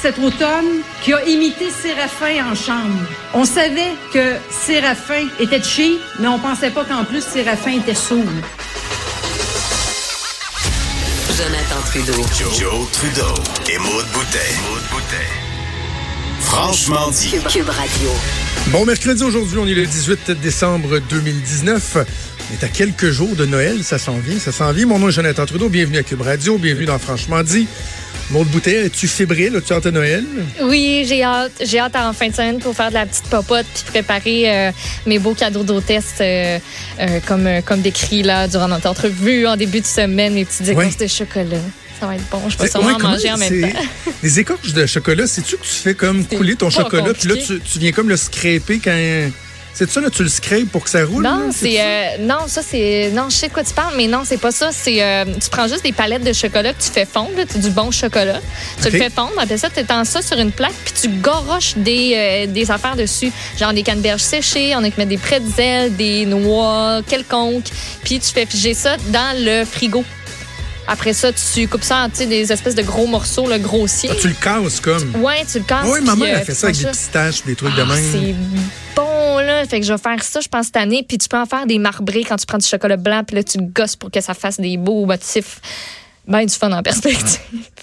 cet automne qui a imité Séraphin en chambre. On savait que Séraphin était cheap, mais on pensait pas qu'en plus Séraphin était sourd. Jonathan Trudeau. Joe, Trudeau. Et Maude Boutet. Franchement dit. Cube, Cube Radio. Bon mercredi aujourd'hui, on est le 18 décembre 2019. On est à quelques jours de Noël, ça s'en vient, ça s'en vient. Mon nom est Jonathan Trudeau, bienvenue à Cube Radio, bienvenue dans Franchement dit. Maude Boutet, es-tu fébrile? As-tu hâte à Noël? Oui, j'ai hâte. J'ai hâte en fin de semaine pour faire de la petite popote puis préparer euh, mes beaux cadeaux d'hôtesse euh, euh, comme, comme décrit là durant notre entrevue en début de semaine, mes petites écorces Ouais. de chocolat. Ça va être bon. Je vais C'est- sûrement ouais, en manger en même temps. Les écorces de chocolat, sais-tu que tu fais comme couler ton chocolat, puis là, tu, tu viens comme le scraper quand... C'est ça, là, tu le scrapes pour que ça roule? Non, c'est euh, non, ça c'est non, je sais de quoi tu parles, mais non, c'est pas ça. C'est euh, tu prends juste des palettes de chocolat que tu fais fondre, là, du bon chocolat. Tu Ok. le fais fondre, après ça tu étends ça sur une plaque puis tu goroches des, euh, des affaires dessus, genre des canneberges séchées, on a qui mettre des pretzels, des noix quelconques, puis tu fais figer ça dans le frigo. Après ça, tu coupes ça en des espèces de gros morceaux, le grossier. Ah, tu le casses comme... Ouais, tu le casses. oui, ma puis, mère euh, a fait ça avec des pistaches, des trucs de ah, même. C'est bon, Fait que je vais faire ça, je pense, cette année. Puis tu peux en faire des marbrés quand tu prends du chocolat blanc. Puis là, tu le gosses pour que ça fasse des beaux motifs. Ben, du fun en perspective.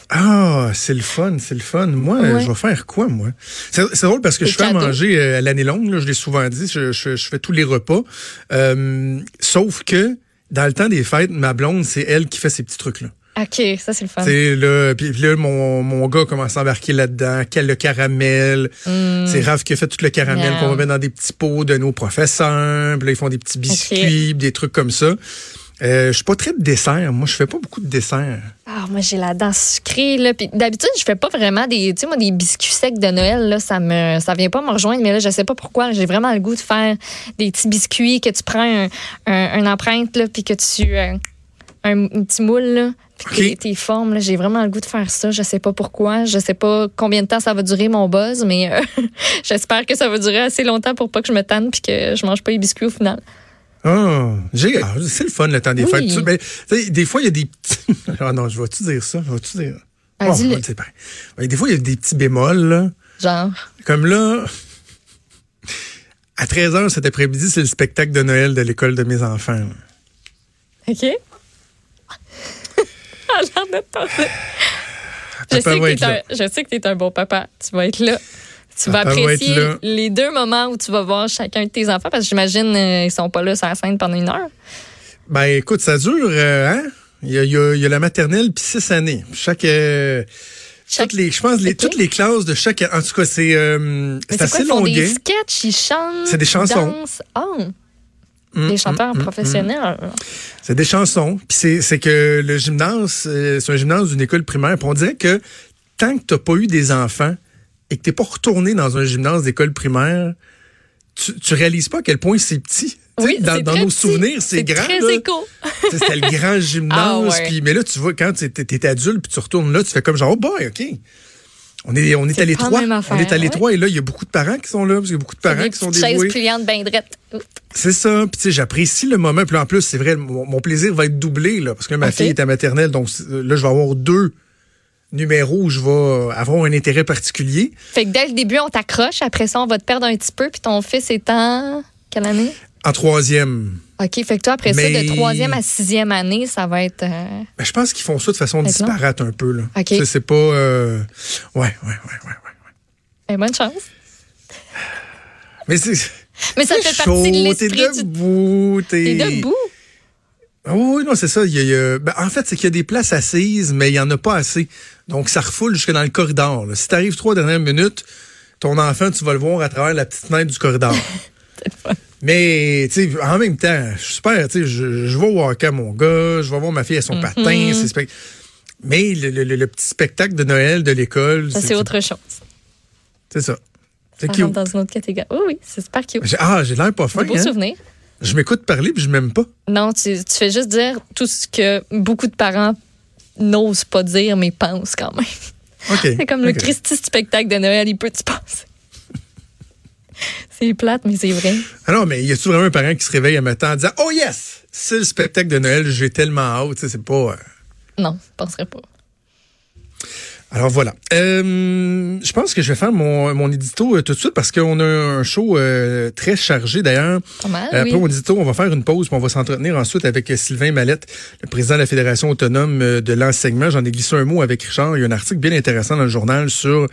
Ah, c'est le fun, c'est le fun. Moi, Ouais. je vais faire quoi, moi? C'est drôle parce que je fais à manger euh, à l'année longue, là, je l'ai souvent dit, je, je- je fais tous les repas. Euh, sauf que, dans le temps des fêtes, ma blonde, c'est elle qui fait ces petits trucs-là. OK, ça, c'est le fun. C'est là, puis là, mon, mon gars commence à embarquer là-dedans, quel le caramel. C'est Raph qui a fait tout le caramel qu'on va mettre dans des petits pots de nos professeurs. Puis là, ils font des petits biscuits, des trucs comme ça. Euh, je suis pas très de dessert. Moi, je fais pas beaucoup de dessert. Ah, moi, j'ai la dent sucrée, là. Puis d'habitude, je fais pas vraiment des, tu sais, moi, des biscuits secs de Noël, là. Ça me, ça vient pas me rejoindre. Mais là, je sais pas pourquoi. J'ai vraiment le goût de faire des petits biscuits que tu prends un, empreinte, là, puis que tu, euh, un, un petit moule, là. Puis Ok. tes- tes formes, là. J'ai vraiment le goût de faire ça. Je sais pas pourquoi. Je sais pas combien de temps ça va durer mon buzz, mais euh, j'espère que ça va durer assez longtemps pour pas que je me tanne puis que je mange pas les biscuits au final. Ah, ah, c'est le fun le temps des Oui. fêtes. Tu- ben, tu des fois, il y a des petits. Ah non, je vais-tu dire ça? Je vais-tu dire? Ah, Bon, le. Ouais, des fois, il y a des petits bémols, là. Genre? Comme là, à 13h cet après-midi, c'est le spectacle de Noël de l'école de mes enfants. là. OK? Je sais, que t'es un, là. je sais que tu es un bon papa. Tu vas être là. Tu vas va apprécier les deux moments où tu vas voir chacun de tes enfants parce que j'imagine euh, ils sont pas là sur la scène pendant une heure. Ben, écoute, ça dure, euh, hein? Il y a, il y a- il y a la maternelle puis six années. Chaque, euh, Chaque- toutes les, je pense, les, toutes les classes de chaque, en tout cas, c'est, euh, c'est c'est quoi, assez ils font des longuet. sketchs, ils chantent. C'est des chansons. dansent. Oh, des chanteurs hum, hum, professionnels. C'est des chansons. Puis c'est, c'est que le gymnase, euh, c'est un gymnase d'une école primaire. Puis on dirait que tant que t'as pas eu des enfants et que t'es pas retourné dans un gymnase d'école primaire, tu, tu réalises pas à quel point c'est petit. Tu Oui, dans nos petit. souvenirs, c'est grand. Tu C'était le grand gymnase. Ah ouais. mais là, tu vois, quand t'es, t'es adulte puis tu retournes là, tu fais comme genre, oh boy, OK. On est, on est à l'étroit. On est à ouais. l'étroit et là, il y a beaucoup de parents qui sont là parce qu'il y a beaucoup de parents des qui sont chaises dévoués. C'est ça. Puis tu sais, j'apprécie le moment. Puis en plus, c'est vrai, mon, mon plaisir va être doublé là, parce que ma fille est à maternelle, donc c'est- là, je vais avoir deux numéros où je vais avoir un intérêt particulier. Fait que dès le début, on t'accroche. Après ça, on va te perdre un petit peu. Puis ton fils est en quelle année? En troisième, OK. Fait que toi, après ça, de troisième à sixième année, ça va être. euh, ben, je pense qu'ils font ça de façon disparate un peu. Là. Ok. C'est pas. euh, Ouais, ouais, ouais, ouais, ouais. ben, bonne chance. Mais c'est. Mais ça c'est fait partie de chaud, T'es l'esprit. du- debout. T'es T'es debout. Ah oui, non, c'est ça. Il y a- il y a- ben, en fait, c'est qu'il y a des places assises, mais il y en a pas assez. Donc, ça refoule jusque dans le corridor. là. Si t'arrives trois dernières minutes, ton enfant, tu vas le voir à travers la petite fenêtre du corridor. mais, tu sais, en même temps, je suis super, tu sais, je, je vais à mon gars, je vais voir ma fille à son patin. c'est spec- Mais le, le- le- petit spectacle de Noël de l'école, Ça, c'est autre chose. C'est ça. C'est cute. rentre dans une autre catégorie. Oui, oui, c'est super cute. Ah, j'ai l'air pas fin. Des beaux hein? souvenirs. Je m'écoute parler puis je m'aime pas. Non, tu, tu fais juste dire tout ce que beaucoup de parents n'osent pas dire, mais pensent quand même. OK. C'est comme le. Christy spectacle de Noël, il peut tu penser. c'est plate, mais c'est vrai. Ah non, mais y a-tu vraiment un parent qui se réveille à matin en disant Oh yes, c'est le spectacle de Noël, j'ai tellement hâte, c'est pas. euh, Non, je penserais pas. Alors voilà. Euh, je pense que je vais faire mon, mon édito euh, tout de suite parce qu'on a un show euh, très chargé d'ailleurs. Oui. Après mon édito, on va faire une pause puis on va s'entretenir ensuite avec Sylvain Mallette, le président de la Fédération autonome de l'enseignement. J'en ai glissé un mot avec Richard. Il y a un article bien intéressant dans le journal sur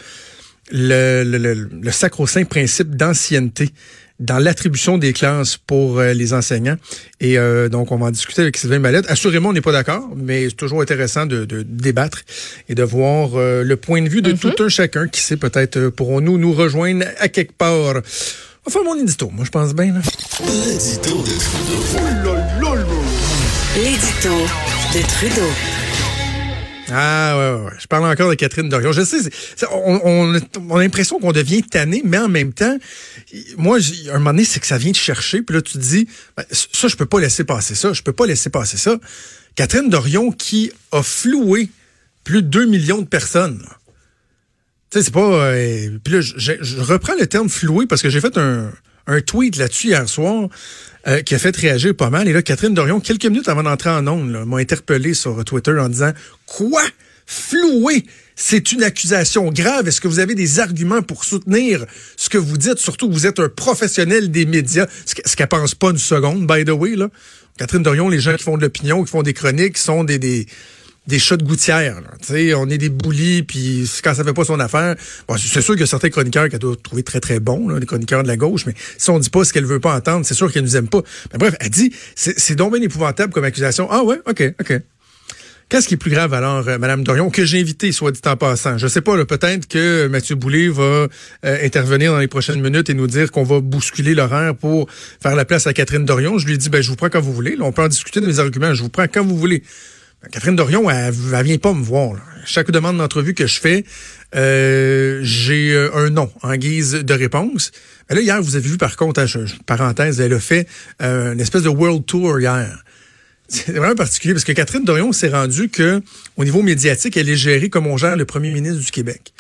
le, le, le, le sacro-saint principe d'ancienneté dans l'attribution des classes pour euh, les enseignants. Et euh, donc, on va en discuter avec Sylvain Mallette. Assurément, on n'est pas d'accord, mais c'est toujours intéressant de, de débattre et de voir euh, le point de vue de tout un chacun qui sait peut-être pourrons-nous nous rejoindre à quelque part. On va faire mon édito, moi je pense bien. L'édito de Trudeau. L'édito de Trudeau. Ah ouais, ouais, je parle encore de Catherine Dorion. Je sais, on, on, a l'impression qu'on devient tanné, mais en même temps, moi, j'ai- un moment donné, c'est que ça vient te chercher, puis là, tu te dis, ben, ça, je peux pas laisser passer ça, je peux pas laisser passer ça. Catherine Dorion qui a floué plus de 2 millions de personnes. Tu sais, c'est pas... euh, puis là, je reprends le terme floué parce que j'ai fait un, un tweet là-dessus hier soir euh, qui a fait réagir pas mal. Et là, Catherine Dorion, quelques minutes avant d'entrer en ondes, m'a interpellé sur Twitter en disant « Quoi? Floué? C'est une accusation grave. Est-ce que vous avez des arguments pour soutenir ce que vous dites? Surtout vous êtes un professionnel des médias. » Ce que- ce qu'elle pense pas une seconde, by the way. Catherine Dorion, les gens qui font de l'opinion, qui font des chroniques, sont des des chats de gouttière. là. On est des boulis, puis quand ça fait pas son affaire, bon, c'est sûr qu'il y a certains chroniqueurs qu'elle doit trouver très, très bons, là, des chroniqueurs de la gauche, mais si on dit pas ce qu'elle veut pas entendre, c'est sûr qu'elle nous aime pas. Mais bref, elle dit, c'est donc bien épouvantable comme accusation. Ah ouais, OK, OK. Qu'est-ce qui est plus grave alors, euh, Madame Dorion, que j'ai invité, soit dit en passant? Je sais pas, peut-être que Mathieu Boulay va euh, intervenir dans les prochaines minutes et nous dire qu'on va bousculer l'horaire pour faire la place à Catherine Dorion. Je lui ai dit, ben, je vous prends quand vous voulez. On peut en discuter de mes arguments. Je vous prends quand vous voulez. Catherine Dorion, elle, elle vient pas me voir. Chaque demande d'entrevue que je fais, euh, j'ai euh, un nom en guise de réponse. Mais là, hier, vous avez vu par contre, hein, je- parenthèse, elle a fait euh, une espèce de world tour hier. C'est vraiment particulier parce que Catherine Dorion s'est rendue que, au niveau médiatique, elle est gérée comme on gère le premier ministre du Québec.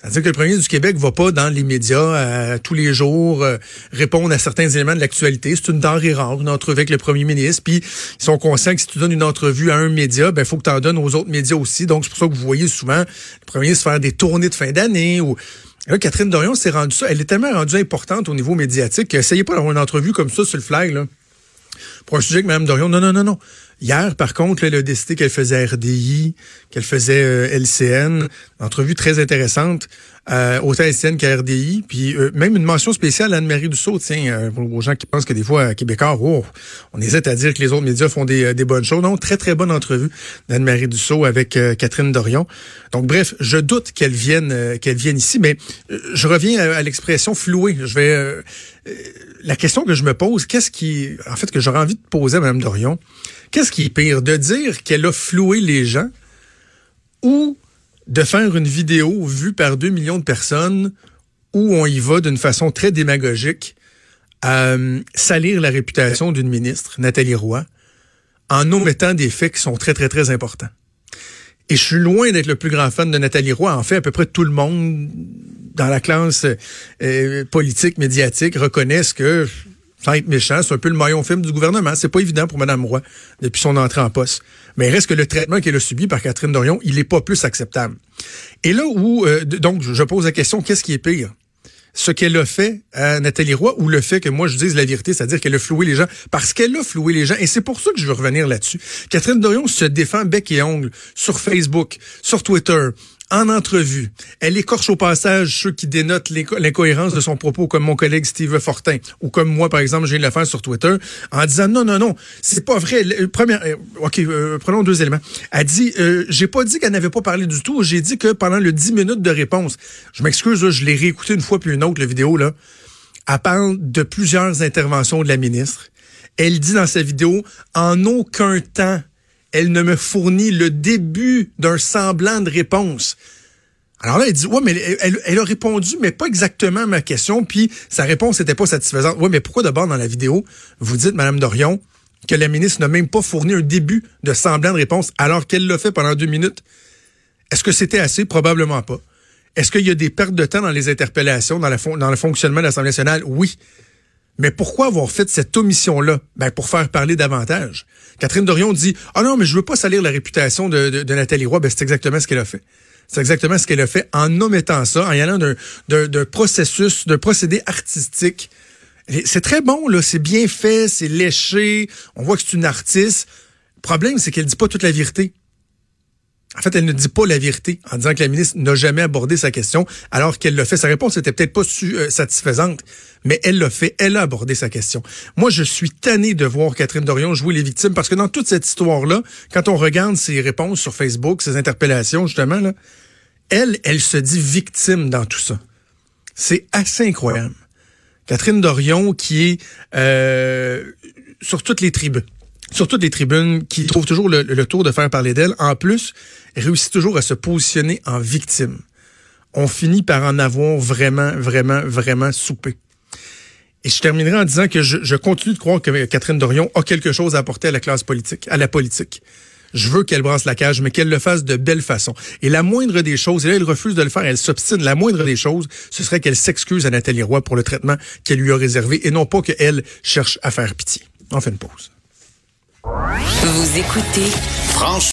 C'est-à-dire que le premier du Québec va pas dans les médias euh, tous les jours euh, répondre à certains éléments de l'actualité. C'est une denrée rare, une entrevue avec le premier ministre. Puis ils sont conscients que si tu donnes une entrevue à un média, ben faut que tu en donnes aux autres médias aussi. Donc c'est pour ça que vous voyez souvent le premier ministre faire des tournées de fin d'année ou Là, Catherine Dorion s'est rendue ça. Elle est tellement rendue importante au niveau médiatique qu'essayez pas d'avoir une entrevue comme ça sur le flag. Là pour un sujet que Mme Dorion. Non, non, non, non. Hier, par contre, là, elle a décidé qu'elle faisait RDI, qu'elle faisait euh, LCN. Entrevue très intéressante, euh, autant LCN qu'à RDI. Puis euh, même une mention spéciale à Anne-Marie Dussault, tiens, euh, aux gens qui pensent que des fois, à Québécois, oh, on hésite à dire que les autres médias font des, euh, des bonnes choses. Non, très, très bonne entrevue d'Anne-Marie Dussault avec Catherine Dorion. Donc, bref, je doute qu'elle vienne, qu'elle vienne ici, mais je reviens à, l'expression flouée. Je vais... la question que je me pose, qu'est-ce qui, en fait, que j'aurais envie de poser à Mme Dorion, qu'est-ce qui est pire, de dire qu'elle a floué les gens ou de faire une vidéo vue par 2 millions de personnes où on y va d'une façon très démagogique à euh, salir la réputation d'une ministre, Nathalie Roy, en omettant des faits qui sont très, très, très importants. Et je suis loin d'être le plus grand fan de Nathalie Roy. En fait, à peu près tout le monde dans la classe euh, politique, médiatique, reconnaissent que, sans être méchant, c'est un peu le maillon film du gouvernement. C'est pas évident pour Mme Roy depuis son entrée en poste. Mais reste que le traitement qu'elle a subi par Catherine Dorion, il est pas plus acceptable. Et là où, euh, donc, je pose la question, qu'est-ce qui est pire? ce qu'elle a fait à Nathalie Roy ou le fait que moi je dise la vérité, c'est-à-dire qu'elle a floué les gens? Parce qu'elle a floué les gens et c'est pour ça que je veux revenir là-dessus. Catherine Dorion se défend bec et ongle sur Facebook, sur Twitter, en entrevue. Elle écorche au passage ceux qui dénotent l'inco- l'incohérence de son propos, comme mon collègue Steve Fortin, ou comme moi, par exemple, je viens de le faire sur Twitter, en disant non, non, non, c'est pas vrai. Le- Première, euh, ok, euh, prenons deux éléments. Elle dit, euh, j'ai pas dit qu'elle n'avait pas parlé du tout. J'ai dit que pendant le 10 minutes de réponse, je m'excuse, je l'ai réécouté une fois puis une autre, la vidéo là. Elle parle de plusieurs interventions de la ministre. Elle dit dans sa vidéo, en aucun temps, elle ne me fournit le début d'un semblant de réponse. Alors là, elle dit, ouais, mais elle, a répondu, mais pas exactement à ma question, puis sa réponse n'était pas satisfaisante. Ouais, mais pourquoi d'abord dans la vidéo, vous dites, Madame Dorion, que la ministre n'a même pas fourni un début de semblant de réponse alors qu'elle l'a fait pendant deux minutes? Est-ce que c'était assez? Probablement pas. Est-ce qu'il y a des pertes de temps dans les interpellations, dans le fonctionnement de l'Assemblée nationale? Oui. Mais pourquoi avoir fait cette omission-là? Ben, pour faire parler davantage. Catherine Dorion dit, ah non, mais je veux pas salir la réputation de, Nathalie Roy. Ben, c'est exactement ce qu'elle a fait. C'est exactement ce qu'elle a fait en omettant ça, en y allant d'un- processus, d'un procédé artistique. C'est très bon, là. C'est bien fait, c'est léché. On voit que c'est une artiste. Le problème, c'est qu'elle dit pas toute la vérité. En fait, elle ne dit pas la vérité en disant que la ministre n'a jamais abordé sa question, alors qu'elle l'a fait. Sa réponse était peut-être pas euh, satisfaisante, mais elle l'a fait. Elle a abordé sa question. Moi, je suis tanné de voir Catherine Dorion jouer les victimes parce que dans toute cette histoire-là, quand on regarde ses réponses sur Facebook, ses interpellations, justement, là, elle, elle se dit victime dans tout ça. C'est assez incroyable. Catherine Dorion qui est euh, sur toutes les tribunes. Sur toutes les tribunes, qui trouve toujours le, le tour de faire parler d'elle. En plus, réussit toujours à se positionner en victime. On finit par en avoir vraiment, vraiment, vraiment soupé. Et je terminerai en disant que je, je continue de croire que Catherine Dorion a quelque chose à apporter à la classe politique, à la politique. Je veux qu'elle brasse la cage, mais qu'elle le fasse de belle façon. Et la moindre des choses, et là, elle refuse de le faire, elle s'obstine, la moindre des choses, ce serait qu'elle s'excuse à Nathalie Roy pour le traitement qu'elle lui a réservé, et non pas qu'elle cherche à faire pitié. On fait une pause. Vous écoutez Franchement.